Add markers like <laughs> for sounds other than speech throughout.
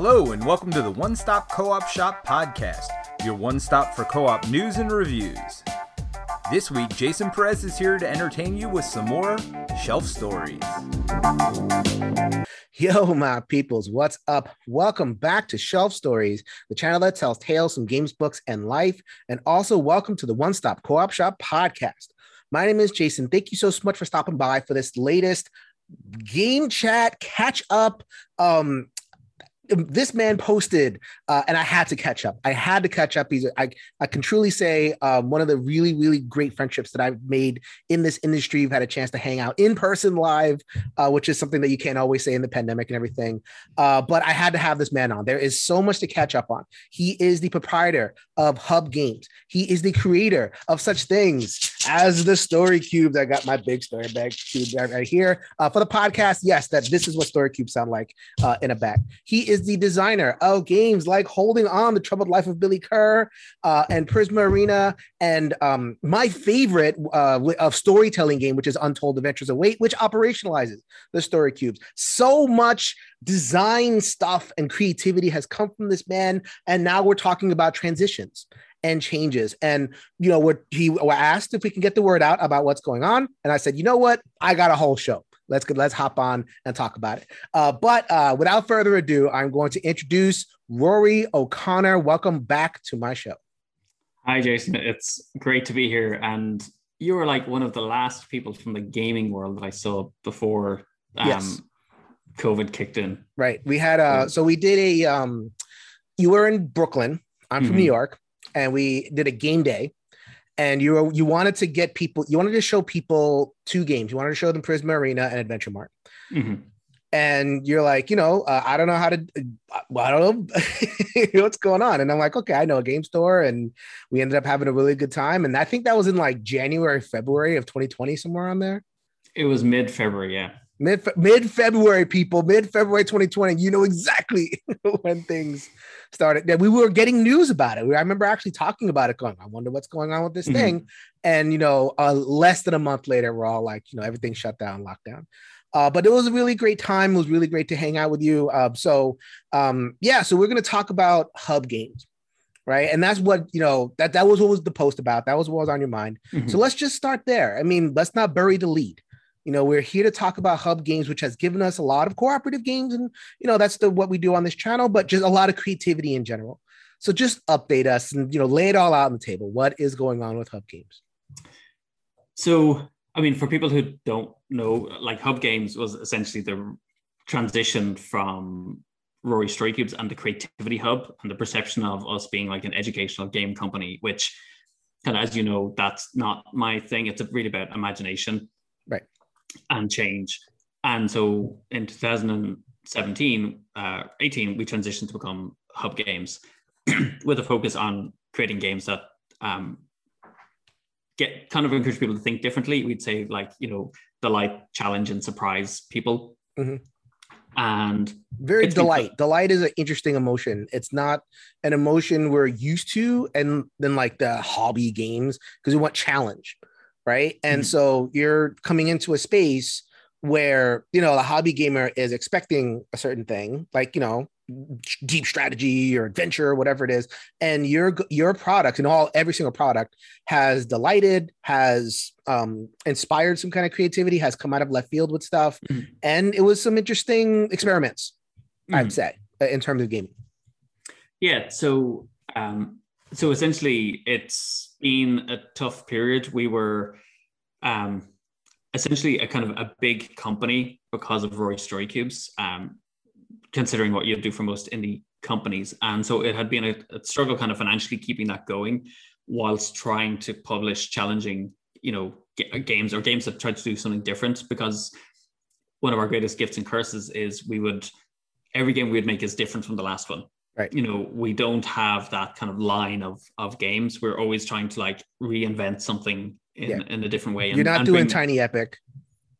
Hello, and welcome to the One Stop Co op Shop podcast, your one stop for co op news and reviews. This week, Jason Perez is here to entertain you with some more shelf stories. Yo, my peoples, what's up? Welcome back to Shelf Stories, the channel that tells tales from games, books, and life. And also, welcome to the One Stop Co op Shop podcast. My name is Jason. Thank you so much for stopping by for this latest game chat catch up um this man posted, uh, and I had to catch up. I had to catch up. He's, I, I can truly say, um, one of the really, really great friendships that I've made in this industry. You've had a chance to hang out in person live, uh, which is something that you can't always say in the pandemic and everything. Uh, but I had to have this man on. There is so much to catch up on. He is the proprietor of Hub Games. He is the creator of such things as the Story Cubes. I got my big story bag cube right here uh, for the podcast. Yes, that this is what Story Cubes sound like uh, in a bag. He is the designer of games like Holding On, The Troubled Life of Billy Kerr, uh, and Prisma Arena, and um, my favorite uh, of storytelling game, which is Untold Adventures Await, which operationalizes the story cubes. So much design stuff and creativity has come from this man, and now we're talking about transitions and changes. And you know, what he asked if we can get the word out about what's going on, and I said, you know what, I got a whole show. Let's get let's hop on and talk about it. Uh, but uh, without further ado, I'm going to introduce Rory O'Connor. Welcome back to my show. Hi, Jason. It's great to be here. And you were like one of the last people from the gaming world that I saw before um, yes. COVID kicked in. Right. We had uh so we did a um you were in Brooklyn. I'm mm-hmm. from New York, and we did a game day and you were, you wanted to get people, you wanted to show people two games. You wanted to show them Prisma Arena and Adventure Mart. Mm-hmm. And you're like, you know, uh, I don't know how to, uh, I don't know <laughs> what's going on. And I'm like, okay, I know a game store. And we ended up having a really good time. And I think that was in like January, February of 2020, somewhere on there. It was mid February, yeah. Mid mid February, people, mid February 2020. You know exactly <laughs> when things started that we were getting news about it. I remember actually talking about it, going, I wonder what's going on with this mm-hmm. thing. And you know, uh, less than a month later, we're all like, you know, everything shut down, lockdown. Uh, but it was a really great time. It was really great to hang out with you. Uh, so um, yeah, so we're gonna talk about hub games, right? And that's what you know that that was what was the post about. That was what was on your mind. Mm-hmm. So let's just start there. I mean, let's not bury the lead. You know, we're here to talk about Hub Games, which has given us a lot of cooperative games, and you know that's the what we do on this channel, but just a lot of creativity in general. So just update us and you know lay it all out on the table. What is going on with Hub Games? So, I mean, for people who don't know, like Hub Games was essentially the transition from Rory Story Cubes and the Creativity Hub and the perception of us being like an educational game company, which kind of, as you know, that's not my thing. It's really about imagination. Right and change. And so in 2017, uh, 18, we transitioned to become Hub Games <clears throat> with a focus on creating games that um, get kind of encourage people to think differently. We'd say like, you know, delight, challenge, and surprise people. Mm-hmm. And very delight. delight is an interesting emotion. It's not an emotion we're used to, and then like the hobby games because we want challenge right? And mm-hmm. so you're coming into a space where you know the hobby gamer is expecting a certain thing, like you know deep strategy or adventure or whatever it is and your your product and all every single product has delighted has um inspired some kind of creativity has come out of left field with stuff mm-hmm. and it was some interesting experiments mm-hmm. i'd say in terms of gaming yeah so um so essentially it's been a tough period we were um essentially a kind of a big company because of Rory story cubes um considering what you do for most indie companies. And so it had been a, a struggle kind of financially keeping that going whilst trying to publish challenging you know g- games or games that try to do something different. Because one of our greatest gifts and curses is we would every game we would make is different from the last one right. you know we don't have that kind of line of of games. We're always trying to like reinvent something in, yeah. in a different way and, you're not doing bring... tiny epic.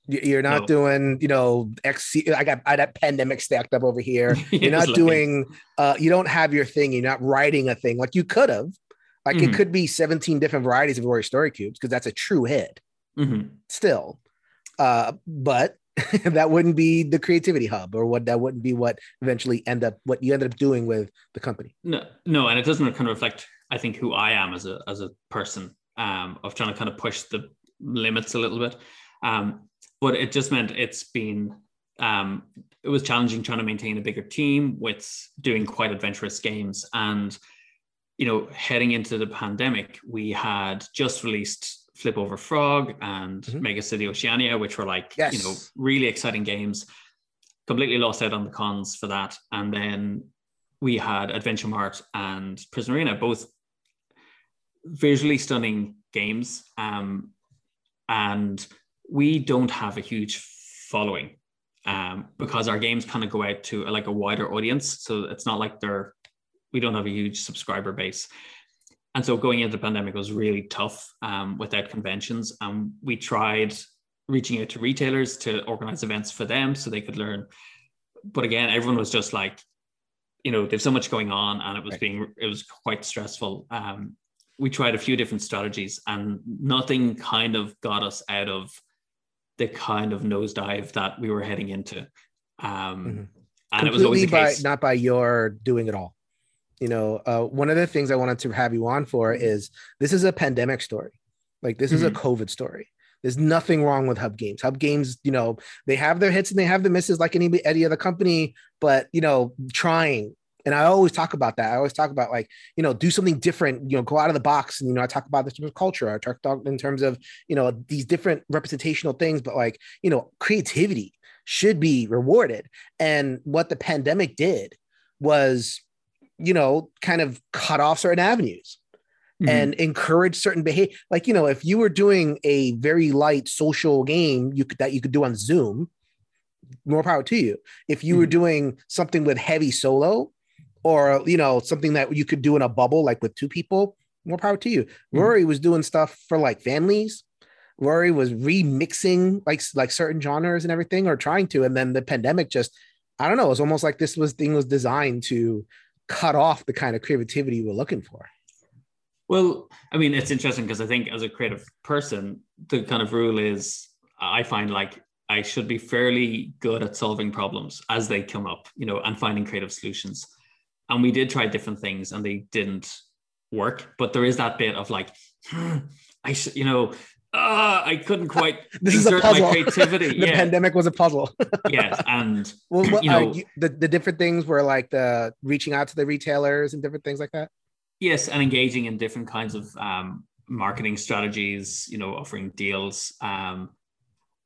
You're not no. doing you know xc i got i got pandemic stacked up over here. <laughs> You're not like... doing uh you don't have your thing. You're not writing a thing. Like you could have. Like mm-hmm. it could be 17 different varieties of Rory Story Cubes because that's a true hit. Mm-hmm. still. Uh but <laughs> that wouldn't be the creativity hub or what that wouldn't be what eventually end up what you ended up doing with the company. No no and it doesn't kind of reflect i think who i am as a as a person um of trying to kind of push the limits a little bit. Um but it just meant it's been um it was challenging trying to maintain a bigger team with doing quite adventurous games. And you know heading into the pandemic we had just released Flip Over Frog and mm-hmm. Mega City Oceania, which were like, yes. you know, really exciting games. Completely lost out on the cons for that. And then we had Adventure Mart and Prisma Arena, both visually stunning games. Um, and we don't have a huge following um, because our games kind of go out to like a wider audience. So it's not like they're, we don't have a huge subscriber base and so going into the pandemic was really tough um, without conventions. Um, we tried reaching out to retailers to organize events for them so they could learn. But again, everyone was just like, you know, there's so much going on, and it was right. being it was quite stressful. Um, we tried a few different strategies, and nothing kind of got us out of the kind of nosedive that we were heading into. Um, mm-hmm. And Completely it was always by, not by your doing it all you know uh, one of the things i wanted to have you on for is this is a pandemic story. Like this mm-hmm. is a mm-hmm. covid story. There's nothing wrong with hub games. Hub games you know they have their hits and they have the misses like any any other company but you know trying. And i always talk about that. I always talk about like you know do something different you know go out of the box. And you know i talk about this in culture. I talk in terms of you know these different representational things but like you know creativity should be rewarded. And what the pandemic did was you know, kind of cut off certain avenues mm-hmm. and encourage certain behavior. Like, you know, if you were doing a very light social game you could that you could do on Zoom, more power to you. If you mm-hmm. were doing something with heavy solo or you know, something that you could do in a bubble, like with two people, more power to you. Mm-hmm. Rory was doing stuff for like families. Rory was remixing like like certain genres and everything, or trying to, and then the pandemic just, I don't know, it's almost like this was thing was designed to cut off the kind of creativity we're looking for. Well, I mean, it's interesting because I think as a creative person, the kind of rule is I find like I should be fairly good at solving problems as they come up, you know, and finding creative solutions. And we did try different things and they didn't work, but there is that bit of like, hmm, I should, you know, uh, I couldn't quite <laughs> this is a puzzle. my creativity. <laughs> the yeah. pandemic was a puzzle. <laughs> yes, and well, what, you know, uh, you, the the different things were like the reaching out to the retailers and different things like that. Yes, and engaging in different kinds of um, marketing strategies. You know, offering deals, um,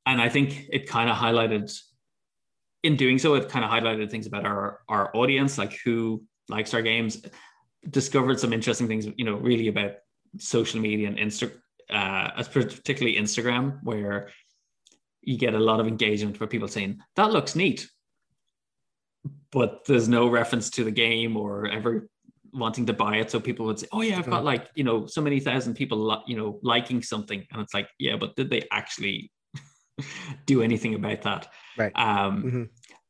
and I think it kind of highlighted. In doing so, it kind of highlighted things about our our audience, like who likes our games. Discovered some interesting things, you know, really about social media and Insta uh, particularly Instagram, where you get a lot of engagement for people saying that looks neat, but there's no reference to the game or ever wanting to buy it. So people would say, "Oh yeah, I've got mm-hmm. like you know so many thousand people you know liking something," and it's like, yeah, but did they actually <laughs> do anything about that? Right. Um, mm-hmm.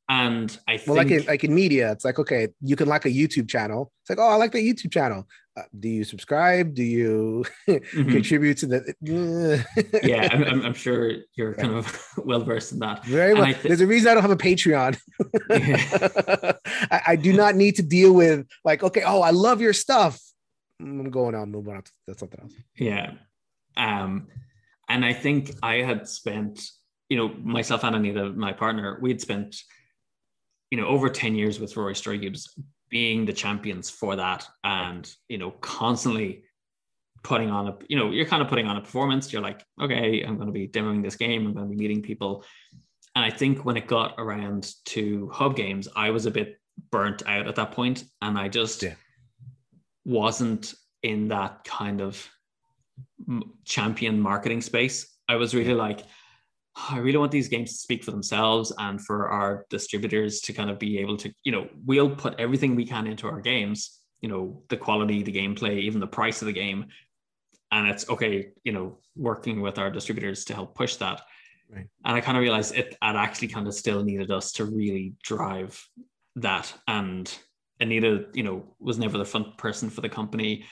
And I think, well, like in, like in media, it's like okay, you can like a YouTube channel. It's like, oh, I like the YouTube channel. Uh, do you subscribe? Do you <laughs> mm-hmm. contribute to the? <laughs> yeah, I'm, I'm, sure you're kind of <laughs> well versed in that. Very well. Th- There's a reason I don't have a Patreon. I, I, do not need to deal with like, okay, oh, I love your stuff. I'm going on, moving on to something else. Yeah, um, and I think I had spent, you know, myself and Anita, my partner, we had spent you know, over 10 years with Rory Cubes being the champions for that and, you know, constantly putting on a, you know, you're kind of putting on a performance. You're like, okay, I'm going to be demoing this game. I'm going to be meeting people. And I think when it got around to hub games, I was a bit burnt out at that point, and I just yeah. wasn't in that kind of champion marketing space. I was really like, <sighs> I really want these games to speak for themselves and for our distributors to kind of be able to, you know, we'll put everything we can into our games, you know, the quality, the gameplay, even the price of the game. And it's okay, you know, working with our distributors to help push that. Right. And I kind of realized it, it actually kind of still needed us to really drive that. And Anita, you know, was never the front person for the company.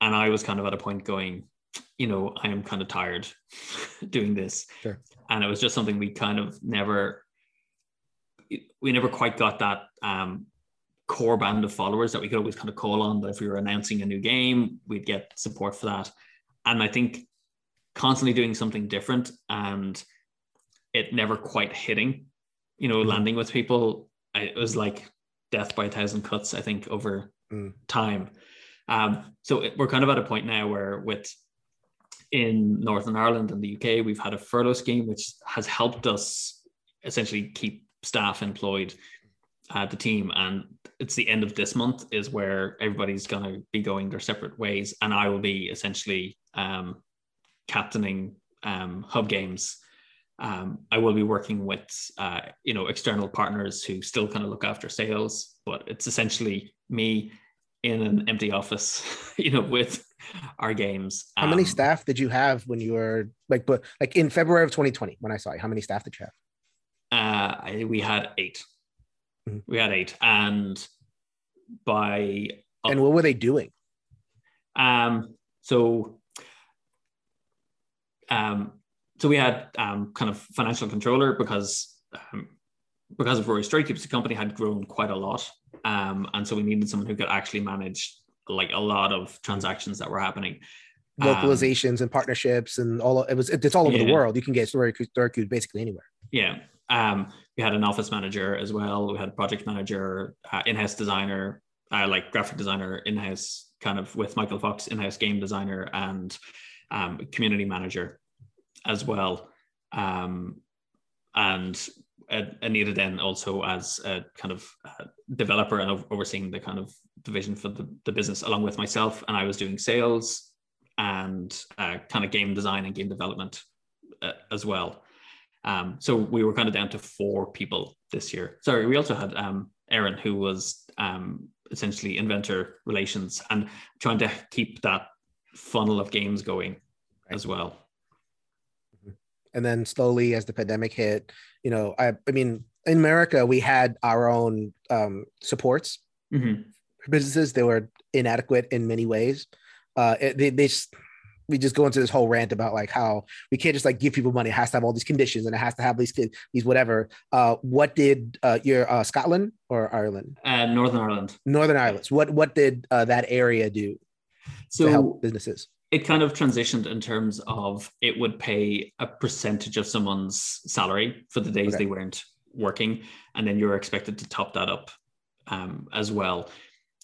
And I was kind of at a point going, you know, I am kind of tired <laughs> doing this. Sure. And it was just something we kind of never, we never quite got that um, core band of followers that we could always kind of call on. That if we were announcing a new game, we'd get support for that. And I think constantly doing something different and it never quite hitting, you know, mm-hmm. landing with people, it was like death by a thousand cuts, I think, over mm. time. Um, so it, we're kind of at a point now where with in Northern Ireland and the UK, we've had a furlough scheme which has helped us essentially keep staff employed at the team. And it's the end of this month is where everybody's going to be going their separate ways, and I will be essentially um, captaining um, Hub Games. Um, I will be working with uh, you know external partners who still kind of look after sales, but it's essentially me in an empty office, <laughs> you know, with our games. How um, many staff did you have when you were like, but like in February of 2020 when I saw you? How many staff did you have? Uh, we had 8 mm-hmm. We had eight, and by and what were they doing? Um, so, um, so we had um, kind of financial controller because um, because of Rory Story Cubes, the company had grown quite a lot. Um, and so we needed someone who could actually manage like a lot of transactions that were happening. Localizations um, and partnerships and all it was it's all over yeah. the world. You can get story StoryCube basically anywhere. Yeah. Um, we had an office manager as well. We had a project manager, uh, in-house designer, uh, like graphic designer, in-house kind of with Michael Fox, in-house game designer, and um, community manager as well. Um, and Anita then also as a kind of uh, developer and overseeing the kind of division for the, the business along with myself. And I was doing sales and uh, kind of game design and game development uh, as well. Um, so we were kind of down to four people this year. Sorry, we also had um, Aaron, who was um, essentially inventor relations and trying to keep that funnel of games going right. as well and then slowly as the pandemic hit you know i, I mean in america we had our own um, supports. Mm-hmm. for businesses they were inadequate in many ways. Uh, they, they just, we just go into this whole rant about like how we can't just like give people money. It has to have all these conditions and it has to have these these whatever. Uh, what did uh, your uh, scotland or ireland? Uh, northern ireland. Northern ireland. What what did uh, that area do so to help businesses it kind of transitioned in terms of it would pay a percentage of someone's salary for the days okay. they weren't working, and then you're expected to top that up um, as well.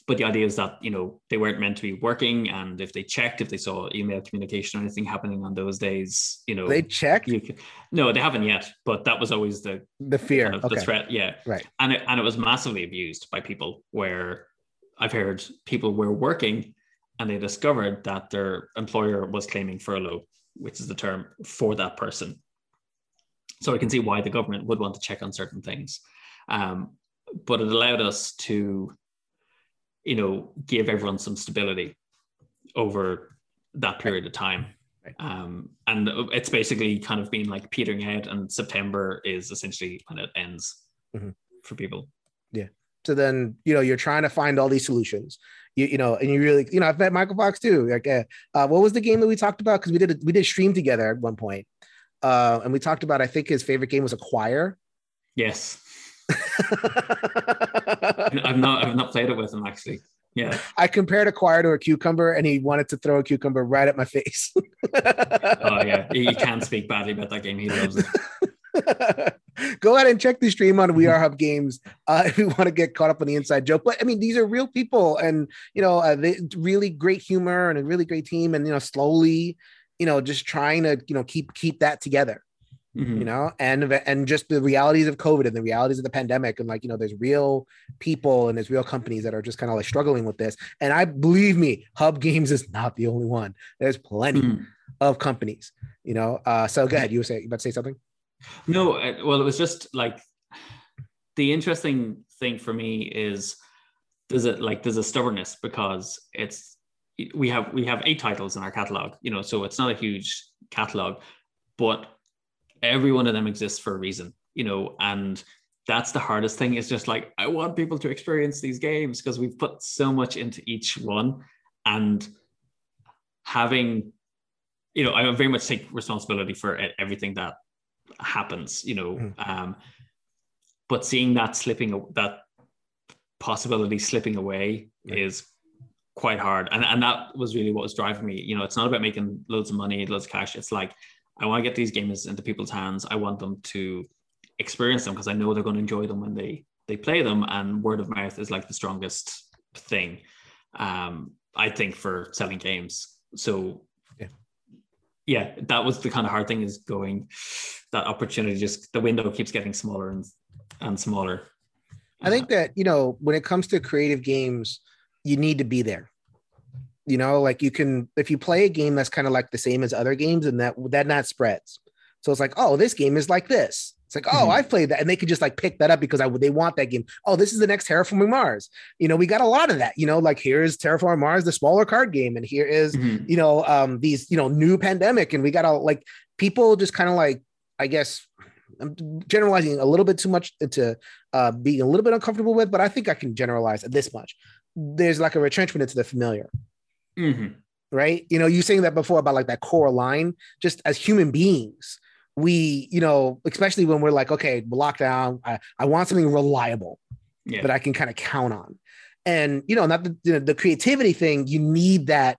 But the idea is that you know they weren't meant to be working, and if they checked, if they saw email communication or anything happening on those days, you know they checked. Could, no, they haven't yet, but that was always the the fear, kind of okay. the threat. Yeah, right. And it, and it was massively abused by people. Where I've heard people were working and they discovered that their employer was claiming furlough, which is the term for that person. So I can see why the government would want to check on certain things. Um, but it allowed us to, you know, give everyone some stability over that period of time. Um, and it's basically kind of been like petering out, and September is essentially when it ends mm-hmm. for people. Yeah. So then, you know, you're trying to find all these solutions you, you know, and you really, you know, I've met Michael Fox too. Like, uh, uh what was the game that we talked about? Because we did a, we did stream together at one point, uh, and we talked about. I think his favorite game was Acquire. Yes. <laughs> I've not I've not played it with him actually. Yeah. I compared a Acquire to a cucumber, and he wanted to throw a cucumber right at my face. oh yeah, <laughs> he can't speak badly about that game. He loves it. <laughs> <laughs> Go ahead and check the stream on We Are Hub Games uh, if you want to get caught up on the inside joke. But I mean, these are real people, and you know, uh, they really great humor and a really great team, and you know, slowly, you know, just trying to you know keep keep that together. Mm-hmm. You know, and and just the realities of COVID and the realities of the pandemic, and like you know, there's real people and there's real companies that are just kind of like struggling with this. And I believe me, Hub Games is not the only one. There's plenty mm-hmm. of companies. You know, uh, so go ahead. You were say you about to say something? No, well, it was just like the interesting thing for me is there's a like there's a stubbornness because it's we have we have eight titles in our catalog, you know, so it's not a huge catalog, but every one of them exists for a reason, you know, and that's the hardest thing is just like I want people to experience these games because we've put so much into each one and having you know, I very much take responsibility for everything that happens, you know. Mm. Um, but seeing that slipping, that possibility slipping away is quite hard. And, and that was really what was driving me. You know, it's not about making loads of money, loads of cash. It's like, I want to get these games into people's hands. I want them to experience them because I know they're going to enjoy them when they they play them. And word of mouth is like the strongest thing, um, I think, for selling games. So yeah. that was the kind of hard thing is going that opportunity. Just the window keeps getting smaller and and smaller. I think that you know when it comes to creative games, you need to be there. You know, like you can if you play a game that's kind of like the same as other games, and that that not spreads. So it's like, oh, this game is like this. It's like, oh, mm-hmm. I've played that, and they could just like pick that up because I they want that game. Oh, this is the next Terraforming Mars. You know, we got a lot of that. You know, like here's Terraforming Mars, the smaller card game, and here is, mm-hmm. you know um these you know new pandemic, and we got a like people just kind of like I guess I'm generalizing a little bit too much to uh, being a little bit uncomfortable with, but I think I can generalize this much. There's like a retrenchment into the familiar. Mm-hmm. Right. You know, you saying that before about like that core line, just as human beings, we, you know, especially when we're like, okay, lockdown, I, I want something reliable yeah. that I can kind of count on. And, you know, not the, you know, the creativity thing, you need that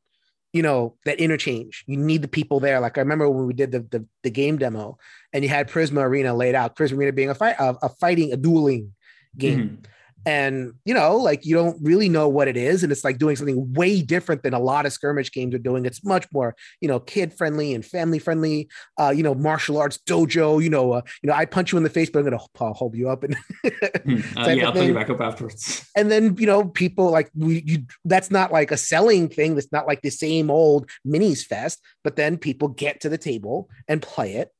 you know that interchange you need the people there like i remember when we did the the, the game demo and you had prisma arena laid out prisma arena being a fight a, a fighting a dueling game mm-hmm and you know like you don't really know what it is and it's like doing something way different than a lot of skirmish games are doing. It's much more you know kid friendly and family friendly uh you know martial arts dojo you know uh, you know i punch you in the face but i'm gonna uh, hold you up and <laughs> hmm. uh, yeah i'll put you back up afterwards. And then you know people like we you, that's not like a selling thing. That's not like the same old minis fest but then people get to the table and play it.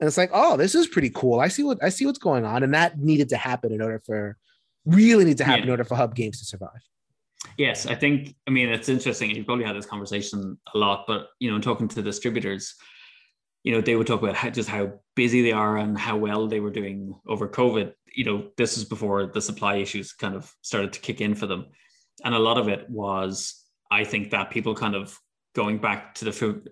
And it's like oh this is pretty cool. I see what i see what's going on and that needed to happen in order for really need to happen yeah. in order for hub games to survive. Yes, I think. I mean, it's interesting. And you probably had this conversation a lot, but you know, talking to distributors, you know, they would talk about how, just how busy they are and how well they were doing over COVID. You know, this was before the supply issues kind of started to kick in for them, and a lot of it was, I think, that people kind of going back to the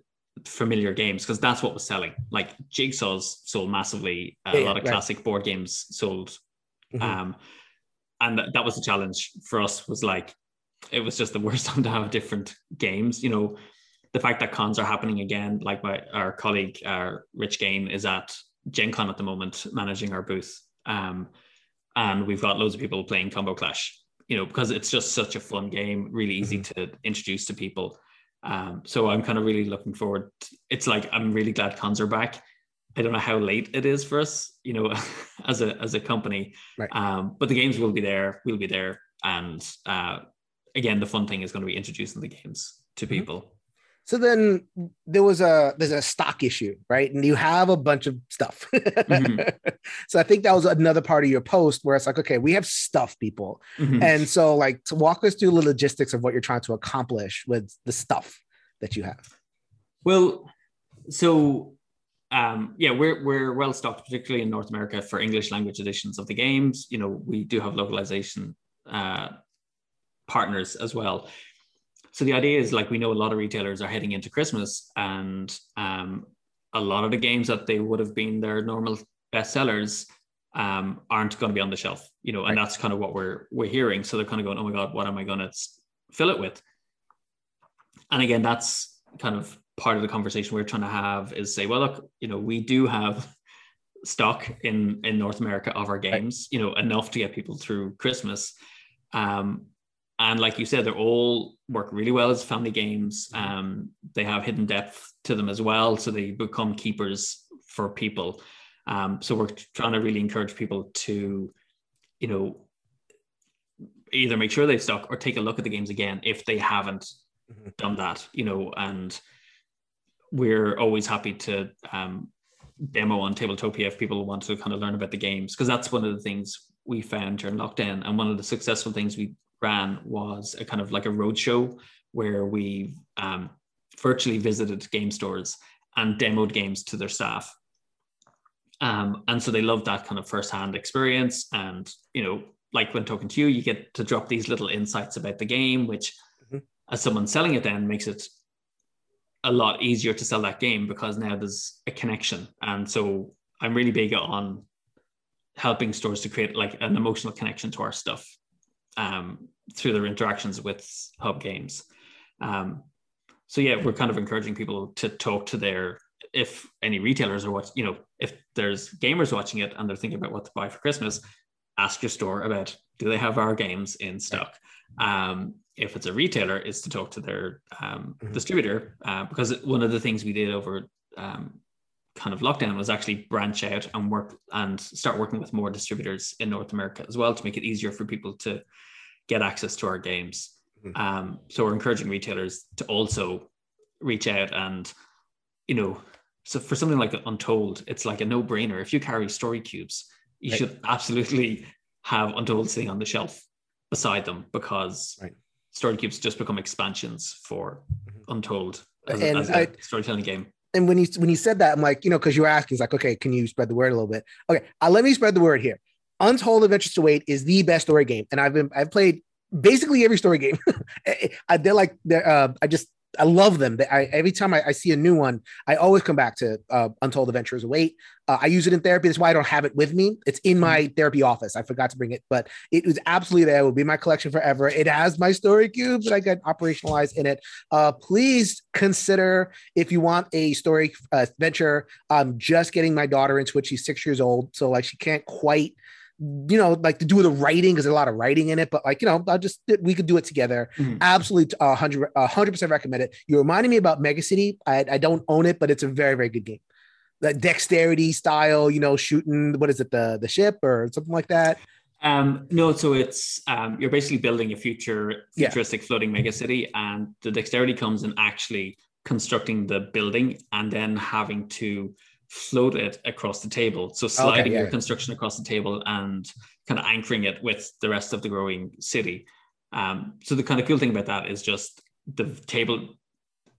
familiar games because that's what was selling. Like Jigsaw's sold massively. A yeah, lot of right. classic board games sold. Mm-hmm. Um, and that was the challenge for us was like it was just the worst <laughs> time to have different games you know? The fact that cons are happening again like my our colleague uh, rich gain is at gen con at the moment managing our booth. Um, and we've got loads of people playing combo clash you know because it's just such a fun game really easy mm-hmm. to introduce to people. Um, so i'm kind of really looking forward it's like i'm really glad cons are back I don't know how late it is for us, you know, <laughs> as a as a company. Right. Um, but the games will be there. We'll be there, and uh, again, the fun thing is going to be introducing the games to mm-hmm. people. So then there was a there's a stock issue, right? And you have a bunch of stuff. mm-hmm. <laughs> So I think that was another part of your post where it's like, okay, we have stuff, people, mm-hmm. and so like to walk us through the logistics of what you're trying to accomplish with the stuff that you have. Well, so um, yeah, we're we're well stocked, particularly in North America, for English language editions of the games. You know, we do have localization uh, partners as well. So the idea is like we know a lot of retailers are heading into Christmas, and um, a lot of the games that they would have been their normal bestsellers um, aren't going to be on the shelf. You know, and right. that's kind of what we're we're hearing. So they're kind of going, "Oh my god, what am I going to fill it with?" And again, that's kind of part of the conversation we're trying to have is say, well, look, you know, we do have stock in in North America of our games, you know, enough to get people through Christmas. Um, and like you said, they're all work really well as family games. Um, they have hidden depth to them as well, so they become keepers for people. Um, so we're trying to really encourage people to, you know, either make sure they've stock or take a look at the games again if they haven't mm-hmm. done that, you know, and we're always happy to um, demo on Tabletopia if people want to kind of learn about the games because that's one of the things we found during lockdown. And one of the successful things we ran was a kind of like a roadshow where we um, virtually visited game stores and demoed games to their staff. Um, and so they loved that kind of firsthand experience. And you know like when talking to you you get to drop these little insights about the game which mm-hmm. as someone selling it then makes it a lot easier to sell that game because now there's a connection. And so I'm really big on helping stores to create like an emotional connection to our stuff um, through their interactions with hub games. Um, so yeah, we're kind of encouraging people to talk to their if any retailers are watching, you know, if there's gamers watching it and they're thinking about what to buy for Christmas, ask your store about do they have our games in stock. Um, if it's a retailer, is to talk to their um, mm-hmm. distributor uh, because one of the things we did over um, kind of lockdown was actually branch out and work and start working with more distributors in North America as well to make it easier for people to get access to our games. Mm-hmm. Um, so we're encouraging retailers to also reach out and, you know, so for something like Untold, it's like a no-brainer. If you carry story cubes, you right. should absolutely have Untold sitting on the shelf beside them because right. story cubes just become expansions for mm-hmm. Untold as, and as a I, storytelling game and when he when he said that, I'm like, you know, because you were asking, he's like, okay, can you spread the word a little bit? Okay, uh, let me spread the word here. Untold Adventures Await is the best story game, and I've been I've played basically every story game. <laughs> I, they're like they're uh, I just I love them. I, every time I, I, see a new one, I always come back to uh, Untold Adventures Await. Uh, I use it in therapy. That's why I don't have it with me. It's in my mm-hmm. therapy office. I forgot to bring it, but it was absolutely there. It will be my collection forever. It has my story cubes that I got operationalized in it. Uh, please consider if you want a story uh, adventure. I'm just getting my daughter into it. She's six years old, so like she can't quite you know, like to do the writing because there's a lot of writing in it, but like, you know, I just, we could do it together. Mm-hmm. Absolutely. A hundred, a hundred percent recommend it. You reminded me about Mega City. I, I don't own it, but it's a very, very good game. That dexterity style, you know, shooting, what is it? The, the ship or something like that. Um, no, so it's um, you're basically building a future futuristic yeah. floating mega city, and the dexterity comes in actually constructing the building and then having to float it across the table. So sliding okay, yeah, your yeah. construction across the table and kind of anchoring it with the rest of the growing city. Um, so the kind of cool thing about that is just the table.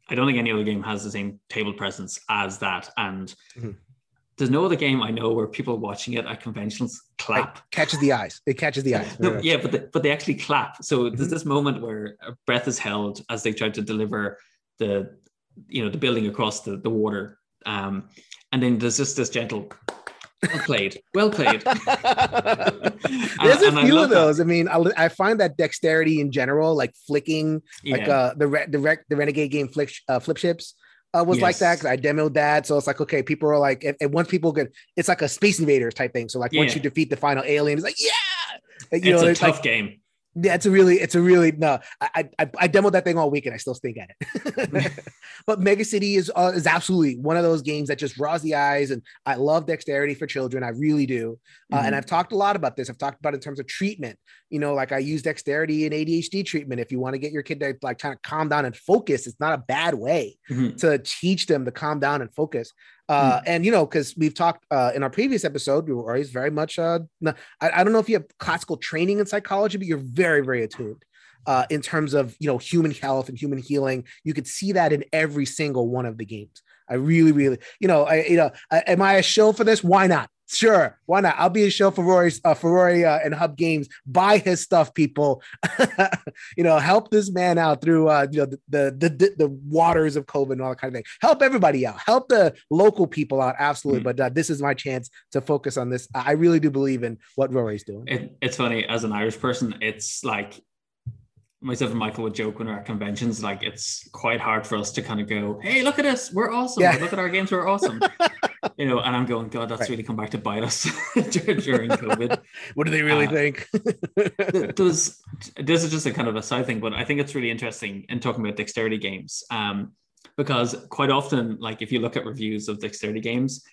I don't think any other game has the same table presence as that. And mm-hmm. there's no other game I know where people watching it at conventions clap. It catches the eyes. It catches the eyes. no, yeah, but the, but they actually clap. So mm-hmm. there's this moment where a breath is held as they try to deliver the you know the building across the, the water um, and then there's just this gentle well played well played <laughs> there's a few of those that. i mean I, I, find that dexterity in general like flicking yeah. like uh the re- the, re- the renegade game flip uh, flip ships uh, was yes. like that because I demoed that. So it's like, okay, people are like, and once people get, it's like a Space Invaders type thing. So like, yeah. once you defeat the final alien, it's like, yeah, you it's know, a tough like, game. Yeah, it's a really, it's a really no. I I, I demoed that thing all week and I still stink at it. <laughs> <laughs> but Mega City is uh, is absolutely one of those games that just draws the eyes, and I love dexterity for children. I really do. Uh, mm-hmm. And I've talked a lot about this. I've talked about in terms of treatment. You know, like I use dexterity in ADHD treatment. If you want to get your kid to like kind of calm down and focus, it's not a bad way mm-hmm. to teach them to calm down and focus. Uh, mm. and you know, because we've talked uh, in our previous episode, we were always very much. Uh, I, I don't know if you have classical training in psychology, but you're very, very attuned uh, in terms of you know human health and human healing. You could see that in every single one of the games. I really, really, you know, I, you know, I, am I a show for this? Why not? Sure, why not? I'll be a show for Rory's uh, for Rory uh, and Hub Games. Buy his stuff, people. <laughs> you know, help this man out through uh, you know the, the, the the waters of COVID and all that kind of thing. Help everybody out. Help the local people out. Absolutely. Mm-hmm. But uh, this is my chance to focus on this. I really do believe in what Rory's doing. It, it's funny as an Irish person. It's like myself and Michael would joke when we're at conventions, like it's quite hard for us to kind of go, "Hey, look at us, we're awesome! Yeah. Look at our games, we're awesome." <laughs> you know, and I'm going, God, that's right. really come back to bite us <laughs> during COVID. <laughs> what do they really uh, think? does <laughs> this is just a kind of a side thing, but I think it's really interesting in talking about dexterity games, um, because quite often, like if you look at reviews of dexterity games,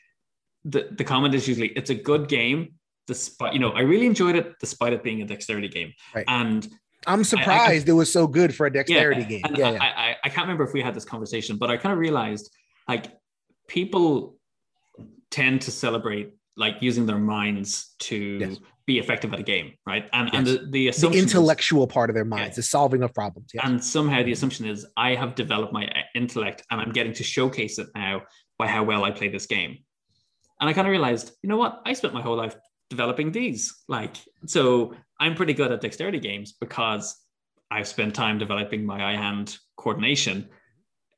the the comment is usually it's a good game. Despite you know, I really enjoyed it despite it being a dexterity game, right. and I'm surprised I, I, it was so good for a dexterity yeah, game. Yeah, yeah. I, I, can't remember if we had this conversation, but I kind of realized like people tend to celebrate like using their minds to yes. be effective at a game, right? And yes. and the, the, the intellectual is, part of their minds yeah. is solving of problems. Yes. And somehow the assumption is I have developed my uh, intellect and I'm getting to showcase it now by how well I play this game. And I kind of realized, you know what? I spent my whole life developing these. Like, so I'm pretty good at dexterity games because I've spent time developing my eye hand coordination.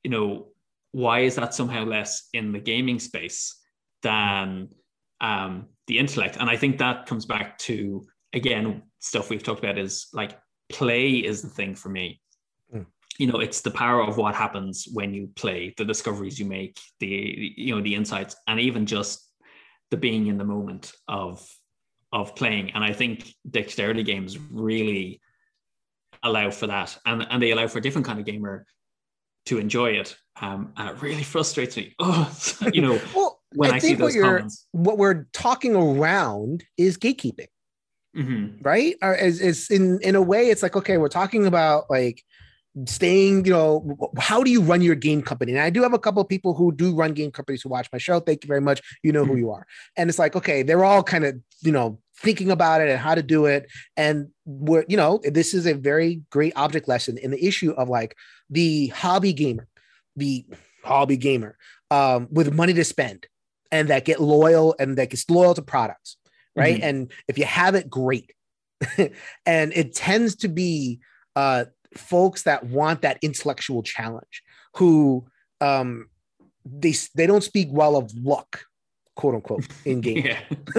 You know, why is that somehow less in the gaming space than um, the intellect? And I think that comes back to again stuff we've talked about is like play is the thing for me. Mm. You know, it's the power of what happens when you play, the discoveries you make, the you know the insights, and even just the being in the moment of of playing. And I think dexterity games really allow for that, and and they allow for a different kind of gamer to enjoy it. Um, and it really frustrates me. <laughs> Oh, you know, well, when I, I see those what comments. What we're talking around is gatekeeping, mm-hmm. right? Or is, is in in a way, it's like okay, we're talking about like staying you know how do you run your game company and i do have a couple of people who do run game companies who watch my show thank you very much you know who mm-hmm. you are and it's like okay they're all kind of you know thinking about it and how to do it and we're you know this is a very great object lesson in the issue of like the hobby gamer the hobby gamer um, with money to spend and that get loyal and that gets loyal to products right? Mm-hmm. and if you have it great. <laughs> And it tends to be uh, folks that want that intellectual challenge who um they they don't speak well of luck quote unquote in <laughs> game <laughs>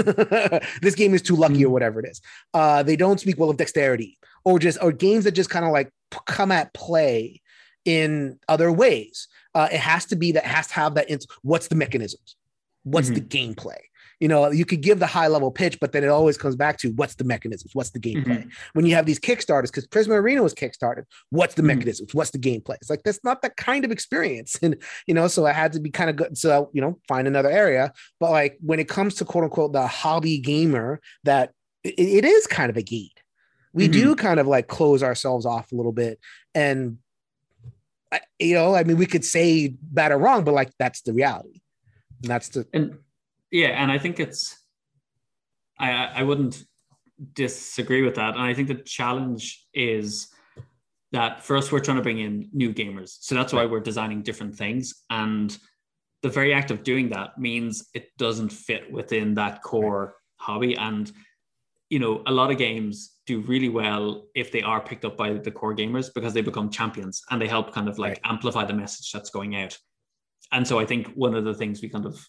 this game is too lucky mm-hmm. or whatever it is. Uh they don't speak well of dexterity or just or games that just kind of like come at play in other ways. Uh it has to be that has to have that int- what's the mechanisms what's mm-hmm. the gameplay you know, you could give the high level pitch, but then it always comes back to what's the mechanisms, what's the gameplay. Mm-hmm. When you have these Kickstarters, because Prisma Arena was kickstarted, what's the mm-hmm. mechanisms, what's the gameplay? It's like that's not that kind of experience, <laughs> and you know, so I had to be kind of good. So you know, find another area. But like when it comes to quote unquote the hobby gamer, that it, it is kind of a gate. We mm-hmm. do kind of like close ourselves off a little bit, and you know, I mean, we could say bad or wrong, but like that's the reality. And that's the and yeah, and I think it's I I wouldn't disagree with that. And I think the challenge is that first we're trying to bring in new gamers. So that's why we're designing different things. And the very act of doing that means it doesn't fit within that core hobby. And you know, a lot of games do really well if they are picked up by the core gamers because they become champions and they help kind of like right. amplify the message that's going out. And so I think one of the things we kind of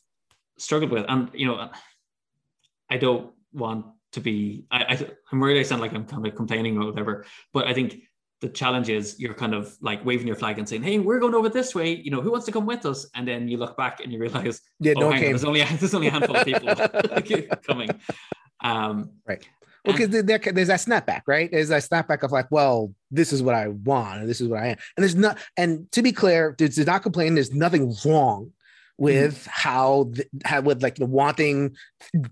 struggled with. And you know, I don't want to be. I, I I'm worried I sound like I'm kind of complaining or whatever. But I think the challenge is you're kind of like waving your flag and saying, "Hey, we're going over this way. You know, who wants to come with us?" And then you look back and you realize, yeah, oh, no, there's only there's only a handful of people <laughs> <laughs> coming. Um, right. Well, because there, there's that snapback, right? There's that snapback of like, well, this is what I want, and this is what I am, and there's not. And to be clear, there's not complain, There's nothing wrong with mm-hmm. how, the, how with like the wanting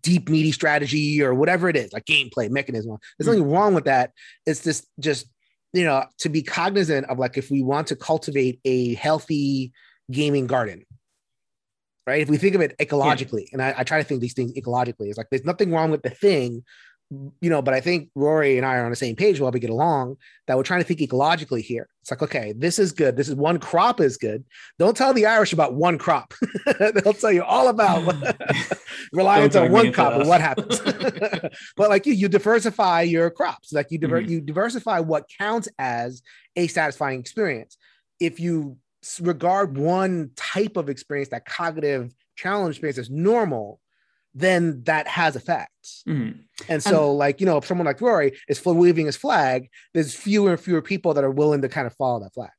deep meaty strategy or whatever it is like gameplay mechanism there's mm-hmm. nothing wrong with that it's just just you know to be cognizant of like if we want to cultivate a healthy gaming garden right if we think of it ecologically yeah. and I, I try to think these things ecologically it's like there's nothing wrong with the thing you know, but I think Rory and I are on the same page while we get along that we're trying to think ecologically here. It's like, okay, this is good. This is one crop is good. Don't tell the Irish about one crop. <laughs> They'll tell you all about <laughs> <laughs> reliance on one crop and what happens. but like you, you diversify your crops. Like you, diver- mm-hmm. you diversify what counts as a satisfying experience. If you regard one type of experience, that cognitive challenge experience as normal, then that has effects. Mm-hmm. And so, and, like, you know, if someone like Rory is waving his flag, there's fewer and fewer people that are willing to kind of follow that flag.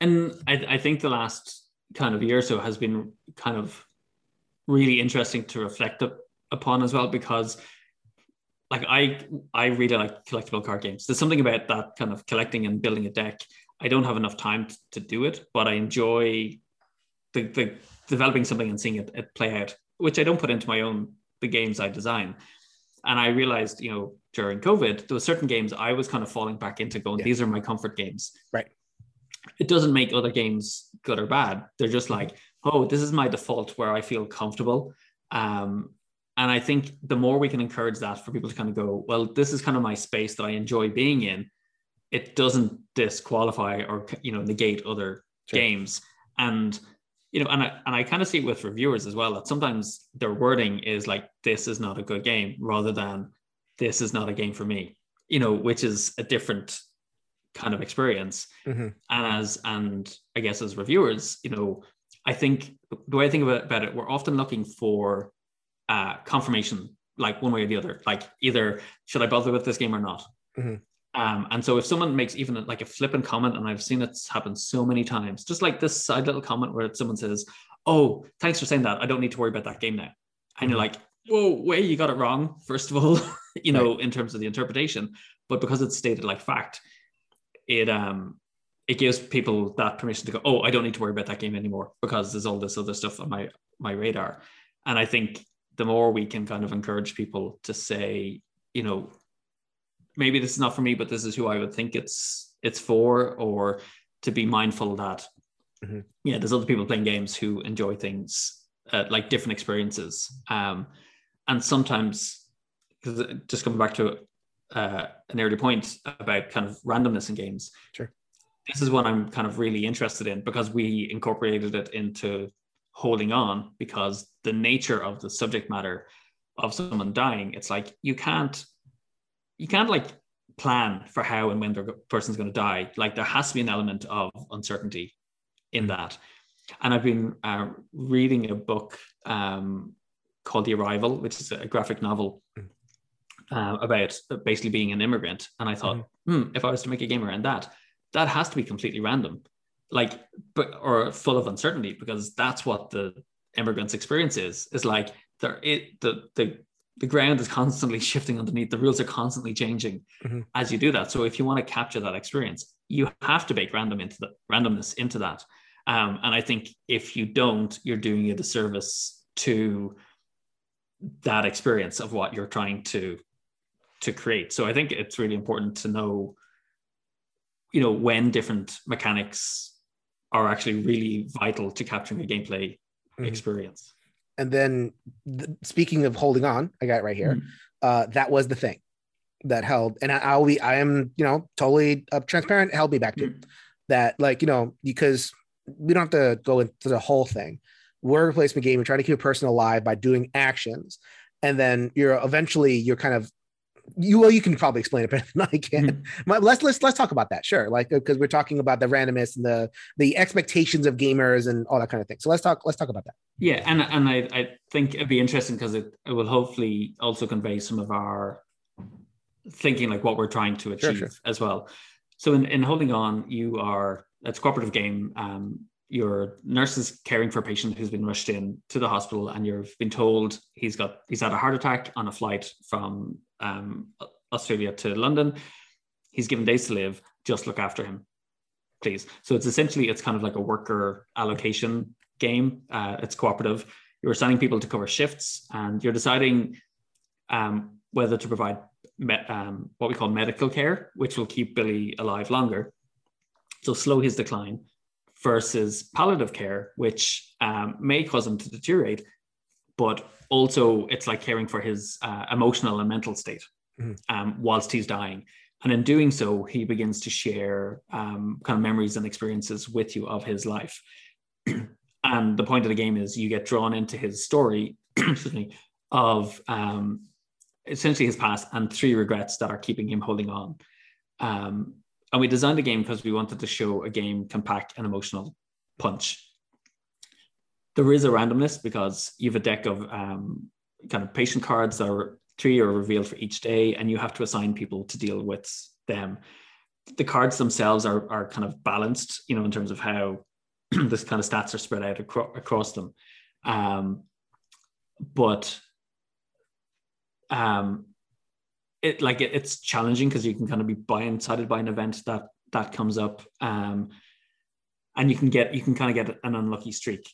And I, I think the last kind of year or so has been kind of really interesting to reflect upon as well, because like I I really like collectible card games. There's something about that kind of collecting and building a deck. I don't have enough time to, to do it, but I enjoy the, the developing something and seeing it, it play out which I don't put into my own the games I design. And I realized, you know, during COVID, there were certain games I was kind of falling back into going, yeah. these are my comfort games. Right. It doesn't make other games good or bad. They're just like, oh, this is my default where I feel comfortable. Um, and I think the more we can encourage that for people to kind of go, well, this is kind of my space that I enjoy being in, it doesn't disqualify or you know negate other sure. games. And you know, and I and I kind of see it with reviewers as well that sometimes their wording is like this is not a good game rather than this is not a game for me. You know, which is a different kind of experience. Mm-hmm. And as and I guess as reviewers, you know, I think the way I think about, about it, we're often looking for uh, confirmation, like one way or the other. Like either should I bother with this game or not? Mm-hmm. Um, and so if someone makes even like a flippant comment, and I've seen it happen so many times, just like this side little comment where someone says, "Oh, thanks for saying that. I don't need to worry about that game now," and mm-hmm. you're like, "Whoa, wait, you got it wrong." First of all, <laughs> you know, right. in terms of the interpretation, but because it's stated like fact, it um it gives people that permission to go, "Oh, I don't need to worry about that game anymore because there's all this other stuff on my my radar." And I think the more we can kind of encourage people to say, you know, maybe this is not for me, but this is who I would think it's it's for, or to be mindful that mm-hmm. yeah, there's other people playing games who enjoy things uh, like different experiences, um, and sometimes because just coming back to uh, an earlier point about kind of randomness in games. Sure. This is what I'm kind of really interested in because we incorporated it into holding on because the nature of the subject matter of someone dying, it's like you can't you can't like plan for how and when the person's going to die. Like there has to be an element of uncertainty in that. And I've been uh, reading a book um, called The Arrival, which is a graphic novel mm. uh, about basically being an immigrant. And I thought, mm-hmm. hmm, if I was to make a game around that, that has to be completely random, like, but or full of uncertainty, because that's what the immigrant's experience is. Is like there, it the the the ground is constantly shifting underneath the rules are constantly changing mm-hmm. as you do that so if you want to capture that experience you have to bake random into the randomness into that um, and i think if you don't you're doing a disservice to that experience of what you're trying to to create so i think it's really important to know you know when different mechanics are actually really vital to capturing a gameplay mm-hmm. experience and then th- speaking of holding on, I got it right here. Mm. Uh, that was the thing that held, and I, will be, I am, you know, totally uh, transparent. Held me back to mm. that, like, you know, because we don't have to go into the whole thing. Word replacement game. You're trying to keep a person alive by doing actions, and then you're eventually you're kind of you well you can probably explain it better <laughs> than i can. Mm-hmm. let's let's let's talk about that. Sure. Like because we're talking about the randomness and the the expectations of gamers and all that kind of thing. So let's talk let's talk about that. Yeah and and i, I think it'd be interesting because it, it will hopefully also convey some of our thinking like what we're trying to achieve sure, sure. as well. So in, in holding on you are it's a cooperative game um your nurse is caring for a patient who's been rushed in to the hospital and you've been told he's got he's had a heart attack on a flight from um, Australia to London. He's given days to live. Just look after him, please. So it's essentially it's kind of like a worker allocation game. Uh, it's cooperative. You're assigning people to cover shifts, and you're deciding um, whether to provide me- um, what we call medical care, which will keep Billy alive longer, so slow his decline, versus palliative care, which um, may cause him to deteriorate, but also it's like caring for his uh, emotional and mental state mm-hmm. um, whilst he's dying. And in doing so, he begins to share um, kind of memories and experiences with you of his life. <clears throat> and the point of the game is you get drawn into his story, <clears throat> of um, essentially his past and three regrets that are keeping him holding on. Um, and we designed the game because we wanted to show a game can pack an emotional punch there is a randomness because you have a deck of um, kind of patient cards that are three are revealed for each day, and you have to assign people to deal with them. The cards themselves are are kind of balanced, you know, in terms of how <clears throat> this kind of stats are spread out acro- across them. Um, but um, it like it, it's challenging because you can kind of be blindsided by an event that that comes up, um, and you can get you can kind of get an unlucky streak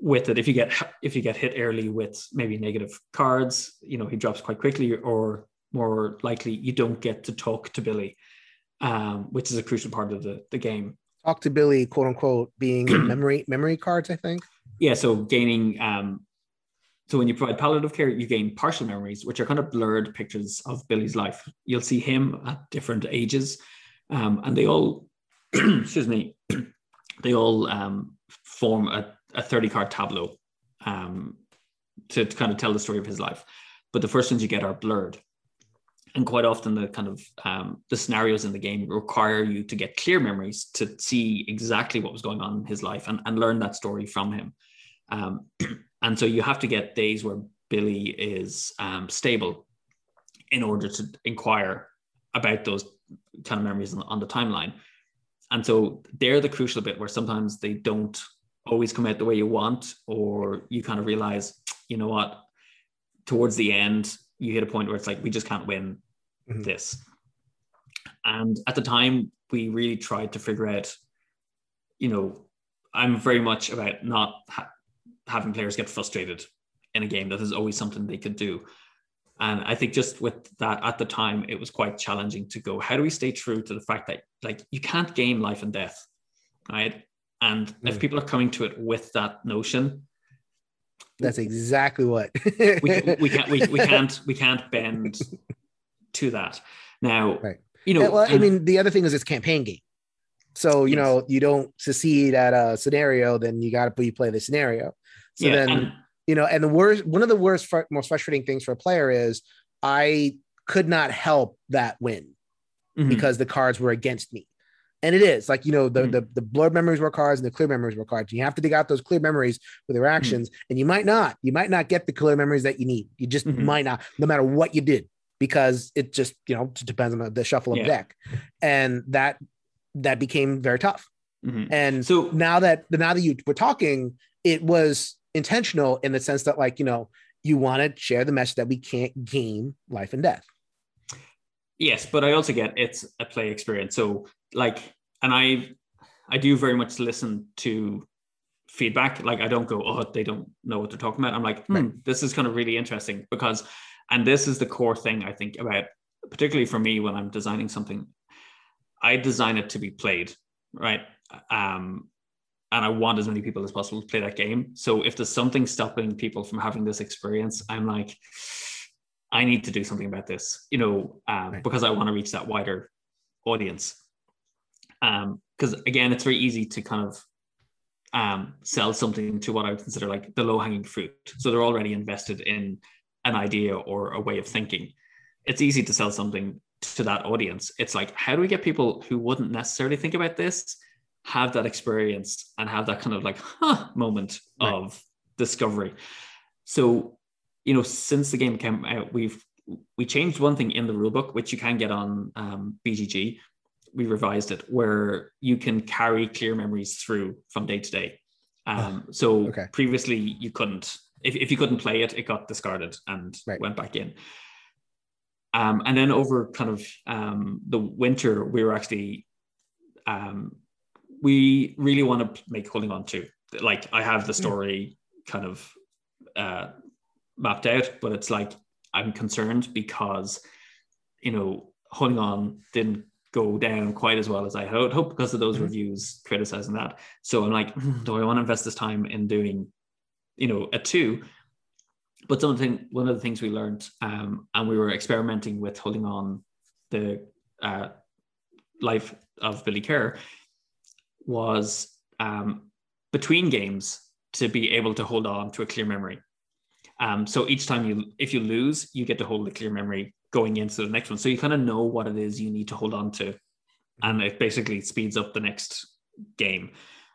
with it. If you get if you get hit early with maybe negative cards you know he drops quite quickly or more likely you don't get to talk to billy um, which is a crucial part of the, the game. Talk to billy quote unquote being <clears throat> memory memory cards i think? Yeah so gaining um, so when you provide palliative care you gain partial memories which are kind of blurred pictures of billy's life. You'll see him at different ages um, and they all <clears throat> excuse me <clears throat> they all um, form a a 30 card tableau um, to, to, kind of tell the story of his life. But the first ones you get are blurred. and quite often the kind of um, the scenarios in the game require you to get clear memories to see exactly what was going on in his life and, and learn that story from him um, <clears throat> and so you have to get days where billy is um, stable in order to inquire about those kind of memories on, on the timeline and so they're the crucial bit where sometimes they don't always come out the way you want or you kind of realize you know what towards the end you hit a point where it's like we just can't win mm-hmm. this. And at the time, we really tried to figure out, you know, I'm very much about not ha- having players get frustrated in a game. That is always something they could do. And I think just with that at the time, it was quite challenging to go, how do we stay true to the fact that like you can't game life and death, right? And mm. if people are coming to it with that notion, that's exactly what we, <laughs> we can't we, we can't we can't bend to that. Now, right. you know, well, I mean, the other thing is it's campaign game. So, you yes. know, you don't succeed at a scenario, then you got to play the scenario. So yeah, then, and, you know, and the worst, one of the worst, most frustrating things for a player is I could not help that win mm-hmm. because the cards were against me. And it is like, you know, the, mm-hmm. the, the blurred memories were cards and the clear memories were cards. You have to dig out those clear memories with your mm-hmm. actions. Mm-hmm. And you might not, you might not get the clear memories that you need. You just mm-hmm. might not, no matter what you did because it just you know depends on the shuffle of yeah. the deck, and that that became very tough. Mm-hmm. And so now that the now that you were talking, it was intentional in the sense that like you know you want to share the message that we can't game life and death. Yes, but I also get it's a play experience. So like, and I I do very much listen to feedback. Like I don't go, oh, they don't know what they're talking about. I'm like, hmm, right. this is kind of really interesting because and this is the core thing I think about, particularly for me when I'm designing something. I design it to be played, right? Um, and I want as many people as possible to play that game. So if there's something stopping people from having this experience, I'm like, I need to do something about this, you know, um, right. because I want to reach that wider audience. Because um, again, it's very easy to kind of um, sell something to what I would consider like the low hanging fruit. So they're already invested in an idea or a way of thinking. It's easy to sell something to that audience. It's like, how do we get people who wouldn't necessarily think about this have that experience and have that kind of like huh moment right. of discovery? So, you know, since the game came out, we've we changed one thing in the rulebook, which you can get on um, BGG. We revised it where you can carry clear memories through from day to day. Um, oh, so okay. previously you couldn't if, if you couldn't play it, it got discarded and right. went back in. Um, and then over kind of um, the winter, we were actually, um, we really want to make holding on to. Like I have the hmm. story kind of uh, mapped out, but it's like I'm concerned because, you know, holding on didn't go down quite as well as I had hoped because of those mm-hmm. reviews criticizing that. So I'm like, hmm, do I want to invest this time in doing you know, a two. But something, one of the things we learned, um, and we were experimenting with holding on the uh, life of Billy Kerr, was um, between games to be able to hold on to a clear memory. Um, so each time you, if you lose, you get to hold a clear memory going into the next one. So you kind of know what it is you need to hold on to, and it basically speeds up the next game.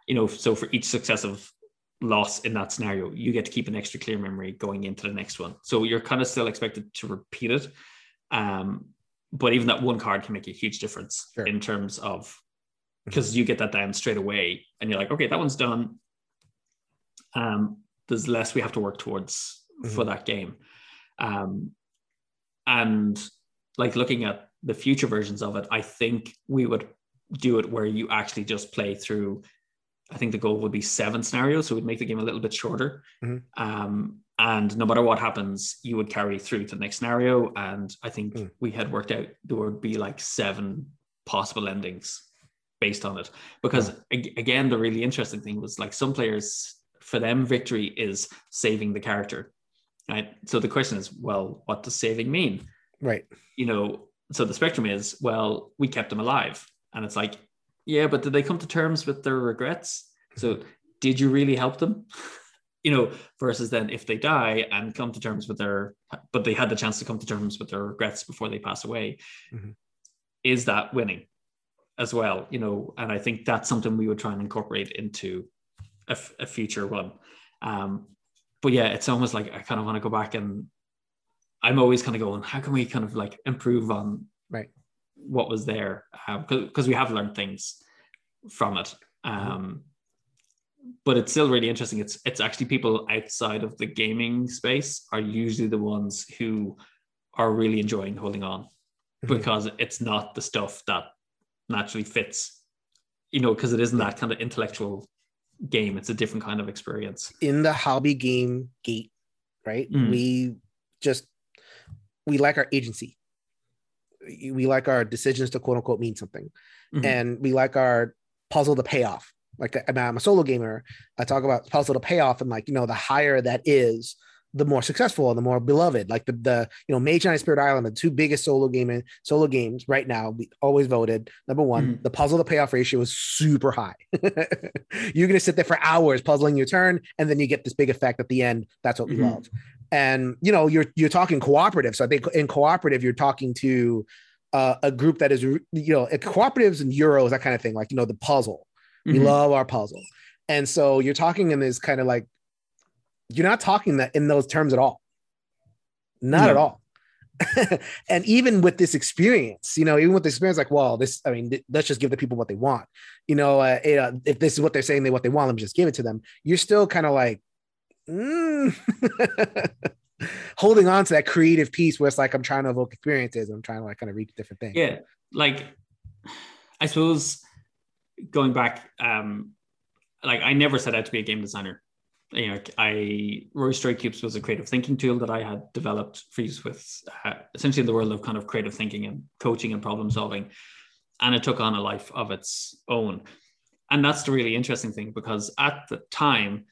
You know, so for each successive loss in that scenario, you get to keep an extra clear memory going into the next one. So you're kind of still expected to repeat it. Um, but even that one card can make a huge difference sure. in terms of because mm-hmm. you get that down straight away and you're like, okay, that one's done. Um, there's less we have to work towards mm-hmm. for that game. Um, and like looking at the future versions of it, I think we would do it where you actually just play through I think the goal would be seven scenarios, so we'd make the game a little bit shorter. Mm-hmm. Um, and no matter what happens, you would carry through to the next scenario. And I think mm. we had worked out there would be like seven possible endings based on it. Because mm. again, the really interesting thing was like some players, for them, victory is saving the character. Right. So the question is, well, what does saving mean? Right. You know, so the spectrum is, well, we kept them alive. And it's like, yeah, but did they come to terms with their regrets? So did you really help them? <laughs> you know, versus then if they die and come to terms with their, but they had the chance to come to terms with their regrets before they pass away, Mhm. is that winning as well? You know, and I think that's something we would try and incorporate into a, f- a future one. Um, but yeah, it's almost like I kind of want to go back and I'm always kind of going, how can we kind of like improve on Right. what was there? Because we have learned things from it. Um, but it's still really interesting. It's it's actually people outside of the gaming space are usually the ones who are really enjoying holding on Mhm. because it's not the stuff that naturally fits, you know, because it isn't that kind of intellectual game. It's a different kind of experience. in the hobby game gate, right? Mm. We just we like our agency. We like our decisions to quote unquote mean something, Mhm. and we like our puzzle to pay off. Like I'm a solo gamer. I talk about puzzle to pay off, and like you know, the higher that is, the more successful and the more beloved. Like the the you know, Mage Knight Spirit Island, the two biggest solo game gaming solo games right now. We always voted number one. Mhm. The puzzle to payoff ratio is super high. <laughs> You're gonna sit there for hours puzzling your turn, and then you get this big effect at the end. That's what we Mhm. love. And you know, you're you're talking cooperative. So I think in cooperative, you're talking to uh, a group that is you know cooperatives and euros that kind of thing. Like you know, the puzzle. We Mhm. love our puzzle. And so you're talking in this kind of like, you're not talking that in those terms at all. Not at all. <laughs> and even with this experience, you know, even with the experience, like, well, this, I mean, th- let's just give the people what they want. You know, uh, it, uh, if this is what they're saying, they what they want, let me just give it to them. You're still kind of like, mm. <laughs> holding on to that creative piece where it's like I'm trying to evoke experiences. I'm trying to like kind of reach different things. yeah like i suppose going back um like i never set out to be a game designer you know i Rory Story Cubes was a creative thinking tool that i had developed for use with uh, essentially in the world of kind of creative thinking and coaching and problem solving. And it took on a life of its own. And that's the really interesting thing because at the time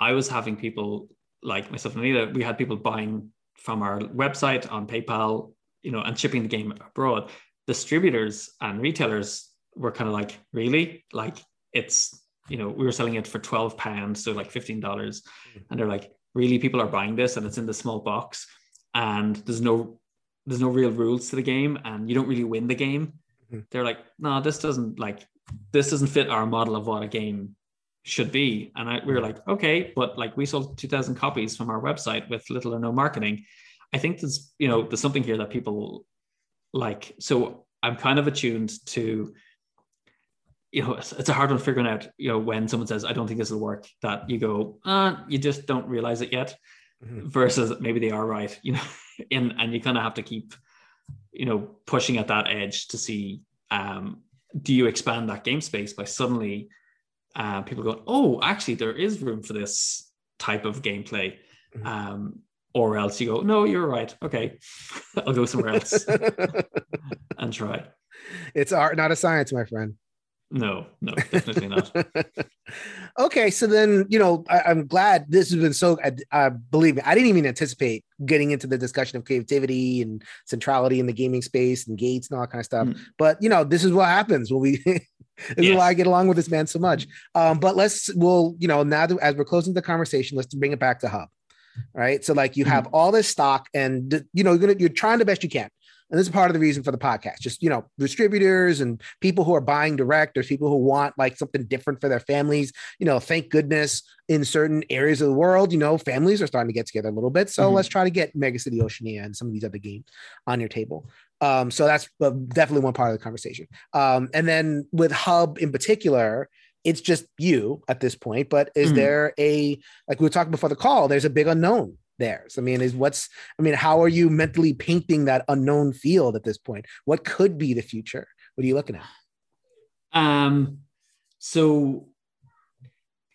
i was having people like myself and anita we had people buying from our website on paypal you know and shipping the game abroad. Distributors and retailers were kind of like, really? Like it's, you know, we were selling it for 12 pounds, so like $15. And they're like, really, people are buying this and it's in the small box and there's no there's no real rules to the game and you don't really win the game. Mhm. They're like, no, this doesn't like this doesn't fit our model of what a game should be. And I, we were like, okay, but like we sold 2000 copies from our website with little or no marketing. I think there's, you know, there's something here that people like so i'm kind of attuned to you know it's, it's a hard one figuring out you know when someone says i don't think this will work that you go uh you just don't realize it yet Mhm. versus maybe they are right you know <laughs> in and you kind of have to keep you know pushing at that edge to see um do you expand that game space by suddenly uh, people going oh actually there is room for this type of gameplay Mhm. um or else you go no you're right okay <laughs> i'll go somewhere else <laughs> and try. it's art, not a science, my friend. No, no, definitely not. <laughs> okay, so then you know I, am glad this has been so. I, I believe me, I didn't even anticipate getting into the discussion of creativity and centrality in the gaming space and gates and all that kind of stuff. Mm. But you know, this is what happens when we. <laughs> this is why I get along with this man so much. Um, but let's we'll you know now that as we're closing the conversation, let's bring it back to Hub. Right, so like you have all this stock, and you know you're gonna you're trying the best you can. And this is part of the reason for the podcast. Just, you know, distributors and people who are buying direct, there's people who want like something different for their families. You know, thank goodness in certain areas of the world, you know, families are starting to get together a little bit. So Mhm. let's try to get Mega City Oceania and some of these other games on your table. Um, so that's uh, definitely one part of the conversation. Um, and then with Hub in particular, it's just you at this point, but is Mhm. there a, like we were talking before the call, there's a big unknown there. So, I mean, is what's, I mean, how are you mentally painting that unknown field at this point? What could be the future? What are you looking at? Um, so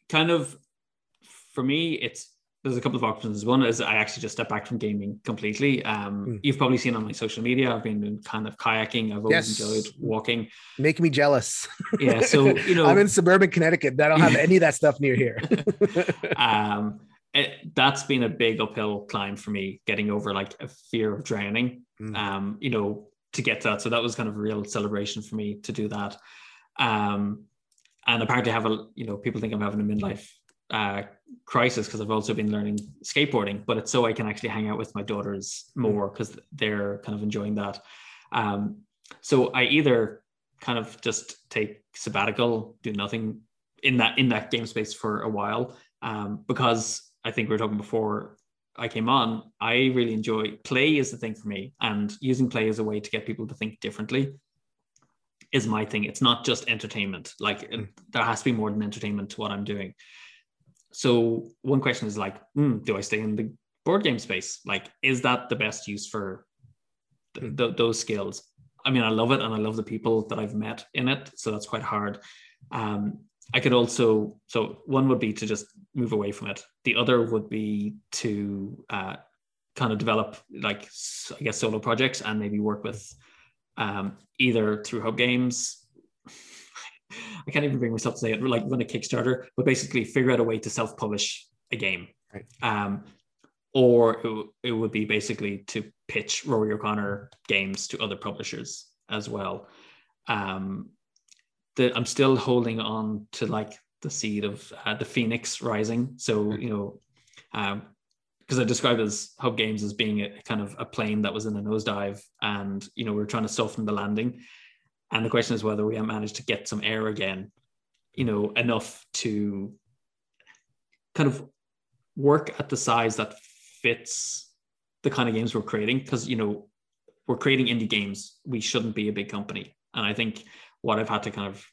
kind of for me, it's there's a couple of options. One is I actually just stepped back from gaming completely. Um, Hmm. You've probably seen on my social media, I've been kind of kayaking. I've always Yes. enjoyed walking. Make me jealous. Yeah, so you <laughs> know, I'm in suburban Connecticut. I don't have <laughs> any of that stuff near here. <laughs> um, it, that's been a big uphill climb for me, getting over like a fear of drowning. Mm. Um, you know, to get to that. So that was kind of a real celebration for me to do that. Um, and apparently, I have a you know people think I'm having a midlife uh, crisis because I've also been learning skateboarding, but it's so I can actually hang out with my daughters more because they're kind of enjoying that. Um, so I either kind of just take sabbatical, do nothing in that in that game space for a while, um, because I think we were talking before I came on. I really enjoy play is the thing for me, and using play as a way to get people to think differently is my thing. It's not just entertainment. Like mm. there has to be more than entertainment to what I'm doing. So one question is like, mm, do I stay in the board game space? Like, is that the best use for th- th- those skills? I mean, I love it and I love the people that I've met in it. So that's quite hard. Um, I could also, so one would be to just move away from it. The other would be to uh, kind of develop, like, I guess, solo projects and maybe work with um, either through Hub Games. <laughs> I can't even bring myself to say it, like run a Kickstarter, but basically figure out a way to self publish a game. Right. Um, or it, it would be basically to pitch Rory O'Connor games to other publishers as well. Um, the, I'm still holding on to like the seed of uh, the phoenix rising. So you know, because um, I describe as Hub Games as being a kind of a plane that was in a nosedive, and you know we are trying to soften the landing. And the question is whether we have managed to get some air again, you know, enough to kind of work at the size that fits the kind of games we're creating because you know we're creating indie games we shouldn't be a big company and i think what i've had to kind of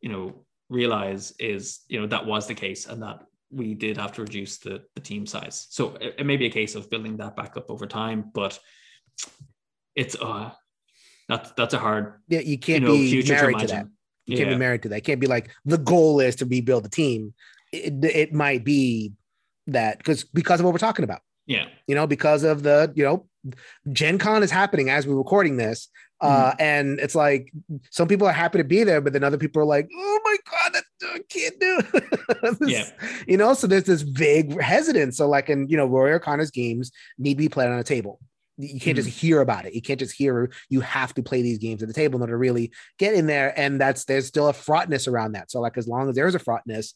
you know realize is you know that was the case and that we did have to reduce the, the team size so it, it may be a case of building that back up over time but it's uh that's that's a hard yeah you can't you know, be married to, to that you yeah. can't be married to that it can't be like the goal is to rebuild the team it, it might be that because because of what we're talking about. Yeah. You know, because of the, you know, Gen Con is happening as we're recording this. Uh, mm-hmm. and it's like some people are happy to be there, but then other people are like, "Oh my god, that I can't do." <laughs> this, yeah, you know. So there's this big hesitance. So like, in you know, Rory O'Connor's games need to be played on a table. You can't mm-hmm. just hear about it. You can't just hear. You have to play these games at the table in order to really get in there. And that's there's still a fraughtness around that. So like, as long as there is a fraughtness,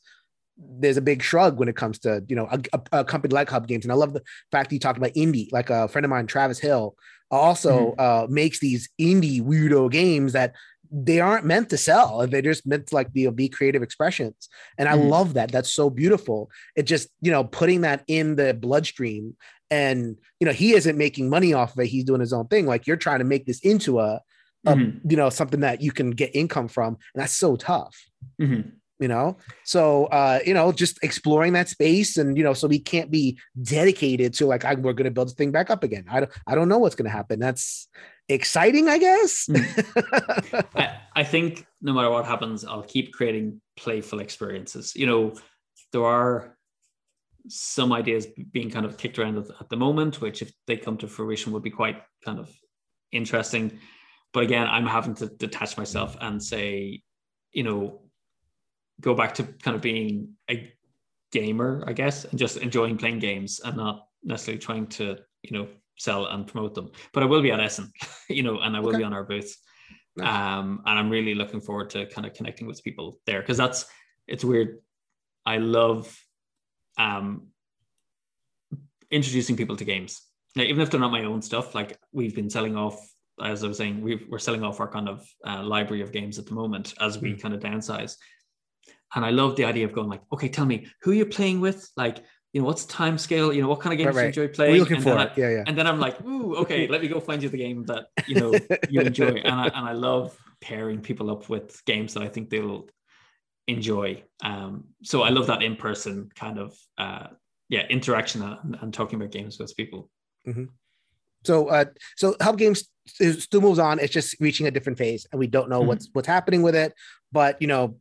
there's a big shrug when it comes to you know a, a, a, company like Hub Games, and I love the fact that you talked about indie. Like a friend of mine, Travis Hill, also mm-hmm. uh, makes these indie weirdo games that they aren't meant to sell. They're just meant to like be be creative expressions, and I mm-hmm. love that. That's so beautiful. It just you know putting that in the bloodstream, and you know he isn't making money off of it. He's doing his own thing. Like you're trying to make this into a, a mm-hmm. you know something that you can get income from, and that's so tough. Mm-hmm you know? So uh you know just exploring that space and you know so we can't be dedicated to like I, we're going to build this thing back up again. I don't i don't know what's going to happen. That's exciting i guess. Mm. <laughs> I, I think no matter what happens i'll keep creating playful experiences. You know there are some ideas being kind of kicked around at the moment which if they come to fruition would be quite kind of interesting. But again i'm having to detach myself and say you know go back to kind of being a gamer, I guess, and just enjoying playing games and not necessarily trying to, you know, sell and promote them. But I will be at Essen, <laughs> you know, and I will okay. be on our booth. Nice. Um, and I'm really looking forward to kind of connecting with people there because that's it's weird. I love um introducing people to games. Now, even if they're not my own stuff, like we've been selling off, as I was saying, we are selling off our kind of uh, library of games at the moment as we mm. kind of downsize. And I love the idea of going like, okay, tell me who you're playing with, like, you know, what's the time scale? You know, what kind of games right, right. you enjoy playing? looking and for. I, yeah, yeah. And then I'm like, ooh, <laughs> okay, let me go find you the game that you know you enjoy. <laughs> And I and I love pairing people up with games that I think they'll enjoy. Um, so I love that in person kind of uh, yeah interaction and, and, talking about games with people. Mm-hmm. So uh, so Hub Games still moves on. It's just reaching a different phase, and we don't know mm-hmm. what's what's happening with it. But you know,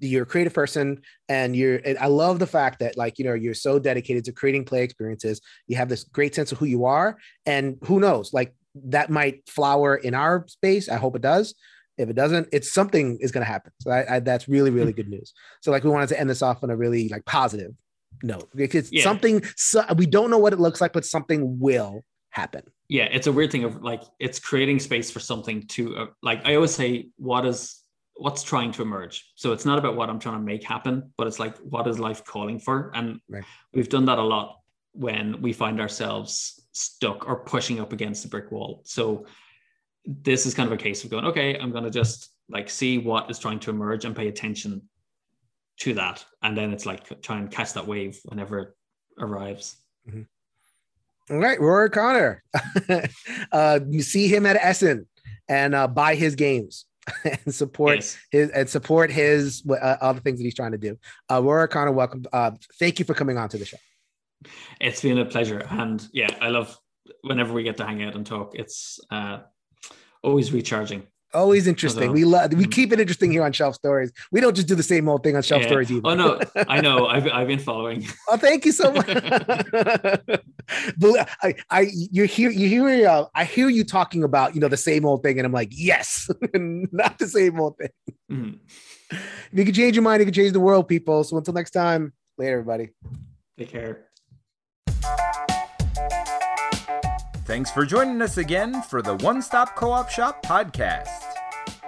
you're a creative person and you're and i love the fact that like you know you're so dedicated to creating play experiences. You have this great sense of who you are and who knows like that might flower in our space. I hope it does. If it doesn't it's something is going to happen. So I, I, that's really really good news. So like we wanted to end this off on a really like positive note because yeah. something so, we don't know what it looks like but something will happen. Yeah it's a weird thing of like it's creating space for something to uh, like i always say what is what's trying to emerge. So it's not about what I'm trying to make happen, but it's like what is life calling for? And right. we've done that a lot when we find ourselves stuck or pushing up against a brick wall. So this is kind of a case of going, okay, I'm going to just like see what is trying to emerge and pay attention to that. And then it's like try and catch that wave whenever it arrives. Mm-hmm. All right, Rory Connor. <laughs> uh, you see him at Essen and uh, buy his games <laughs> and support yes. his and support his uh, the things that he's trying to do. Uh, Rory Connor, welcome. Uh, thank you for coming on to the show. It's been a pleasure, and yeah, I love whenever we get to hang out and talk. It's uh, always recharging. Always interesting. We love we mm. keep it interesting here on Shelf Stories. We don't just do the same old thing on Shelf yeah. Stories either. Oh no, <laughs> I know. I've I've been following. Oh, thank you so much. <laughs> I, I you hear you hear uh, I hear you talking about you know the same old thing, and I'm like, yes, <laughs> not the same old thing. Mm-hmm. If you can change your mind, you can change the world, people. So until next time, later, everybody. Take care. Thanks for joining us again for the One Stop Co op Shop podcast.